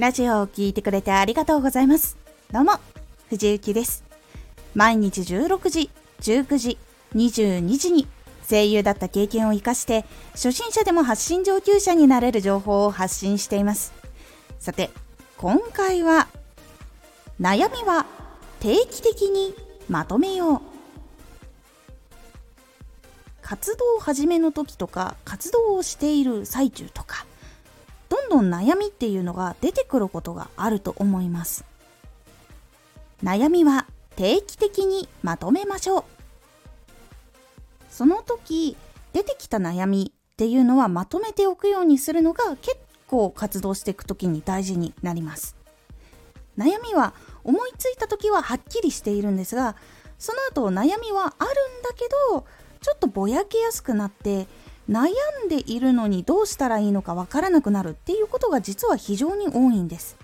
ラジオを聴いてくれてありがとうございます。どうも、藤幸です。毎日16時、19時、22時に声優だった経験を活かして初心者でも発信上級者になれる情報を発信しています。さて、今回は悩みは定期的にまとめよう。活動を始めの時とか活動をしている最中とかどん悩みっていうのが出てくることがあると思います。悩みは定期的にまとめましょう。その時出てきた悩みっていうのはまとめておくようにするのが結構活動していく時に大事になります。悩みは思いついた時ははっきりしているんですがその後悩みはあるんだけどちょっとぼやけやすくなって悩んでいるのにどうしたらいいのかわからなくなるっていうことが実は非常に多いんです。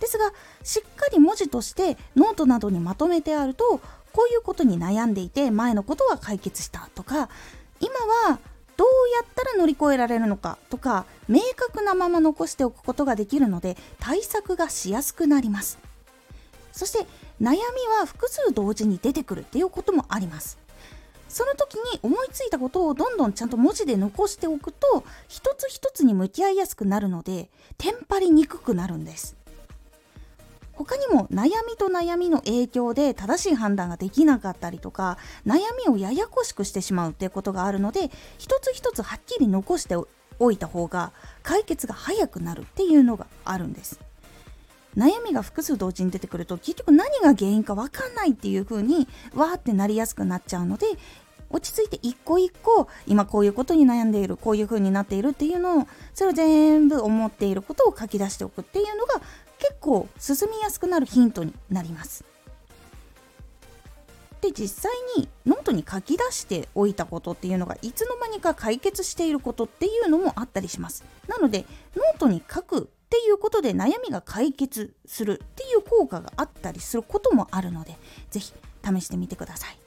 ですがしっかり文字としてノートなどにまとめてあるとこういうことに悩んでいて前のことは解決したとか今はどうやったら乗り越えられるのかとか明確なまま残しておくことができるので対策がしやすくなります。そして悩みは複数同時に出てくるっていうこともあります。その時に思いついたことをどんどんちゃんと文字で残しておくと一つ一つに向き合いやすくなるのでテンパりにくくなるんです。他にも悩みと悩みの影響で正しい判断ができなかったりとか悩みをややこしくしてしまうっていうことがあるので一つ一つはっきり残しておいた方が解決が早くなるっていうのがあるんです。悩みが複数同時に出てくると結局何が原因か分かんないっていう風にわーってなりやすくなっちゃうので落ち着いて一個一個今こういうことに悩んでいるこういう風になっているっていうのをそれを全部思っていることを書き出しておくっていうのが結構進みやすくなるヒントになります。で実際にノートに書き出しておいたことっていうのがいつの間にか解決していることっていうのもあったりします。なのでノートに書くっていうことで悩みが解決するっていう効果があったりすることもあるので是非試してみてください。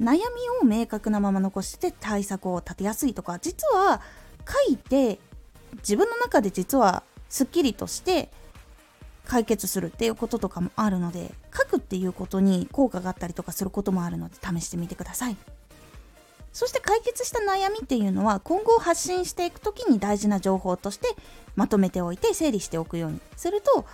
悩みを明確なまま残して対策を立てやすいとか実は書いて自分の中で実はすっきりとして解決するっていうこととかもあるので書くっていうことに効果があったりとかすることもあるので試してみてください。そして解決した悩みっていうのは今後発信していく時に大事な情報としてまとめておいて整理しておくようにすると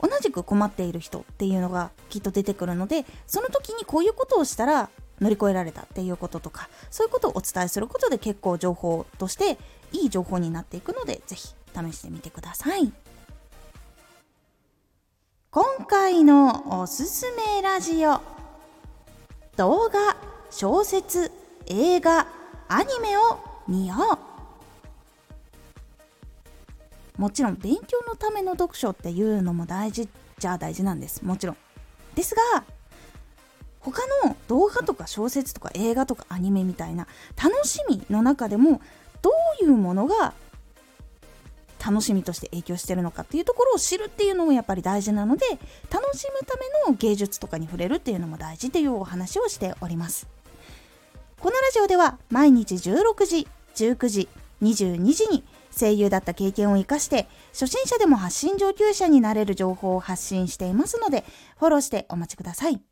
同じく困っている人っていうのがきっと出てくるのでその時にこういうことをしたら乗り越えられたっていうこととかそういうことをお伝えすることで結構情報としていい情報になっていくので是非試してみてください。今回のおすすめラジオ動画小説映画アニメを見よう。もちろん勉強のための読書っていうのも大事じゃ大事なんです。もちろん。ですが他の動画とか小説とか映画とかアニメみたいな楽しみの中でもどういうものが楽しみとして影響してるのかっていうところを知るっていうのもやっぱり大事なので楽しむための芸術とかに触れるっていうのも大事というお話をしております。このラジオでは毎日16時19時22時に声優だった経験を生かして初心者でも発信上級者になれる情報を発信していますのでフォローしてお待ちください。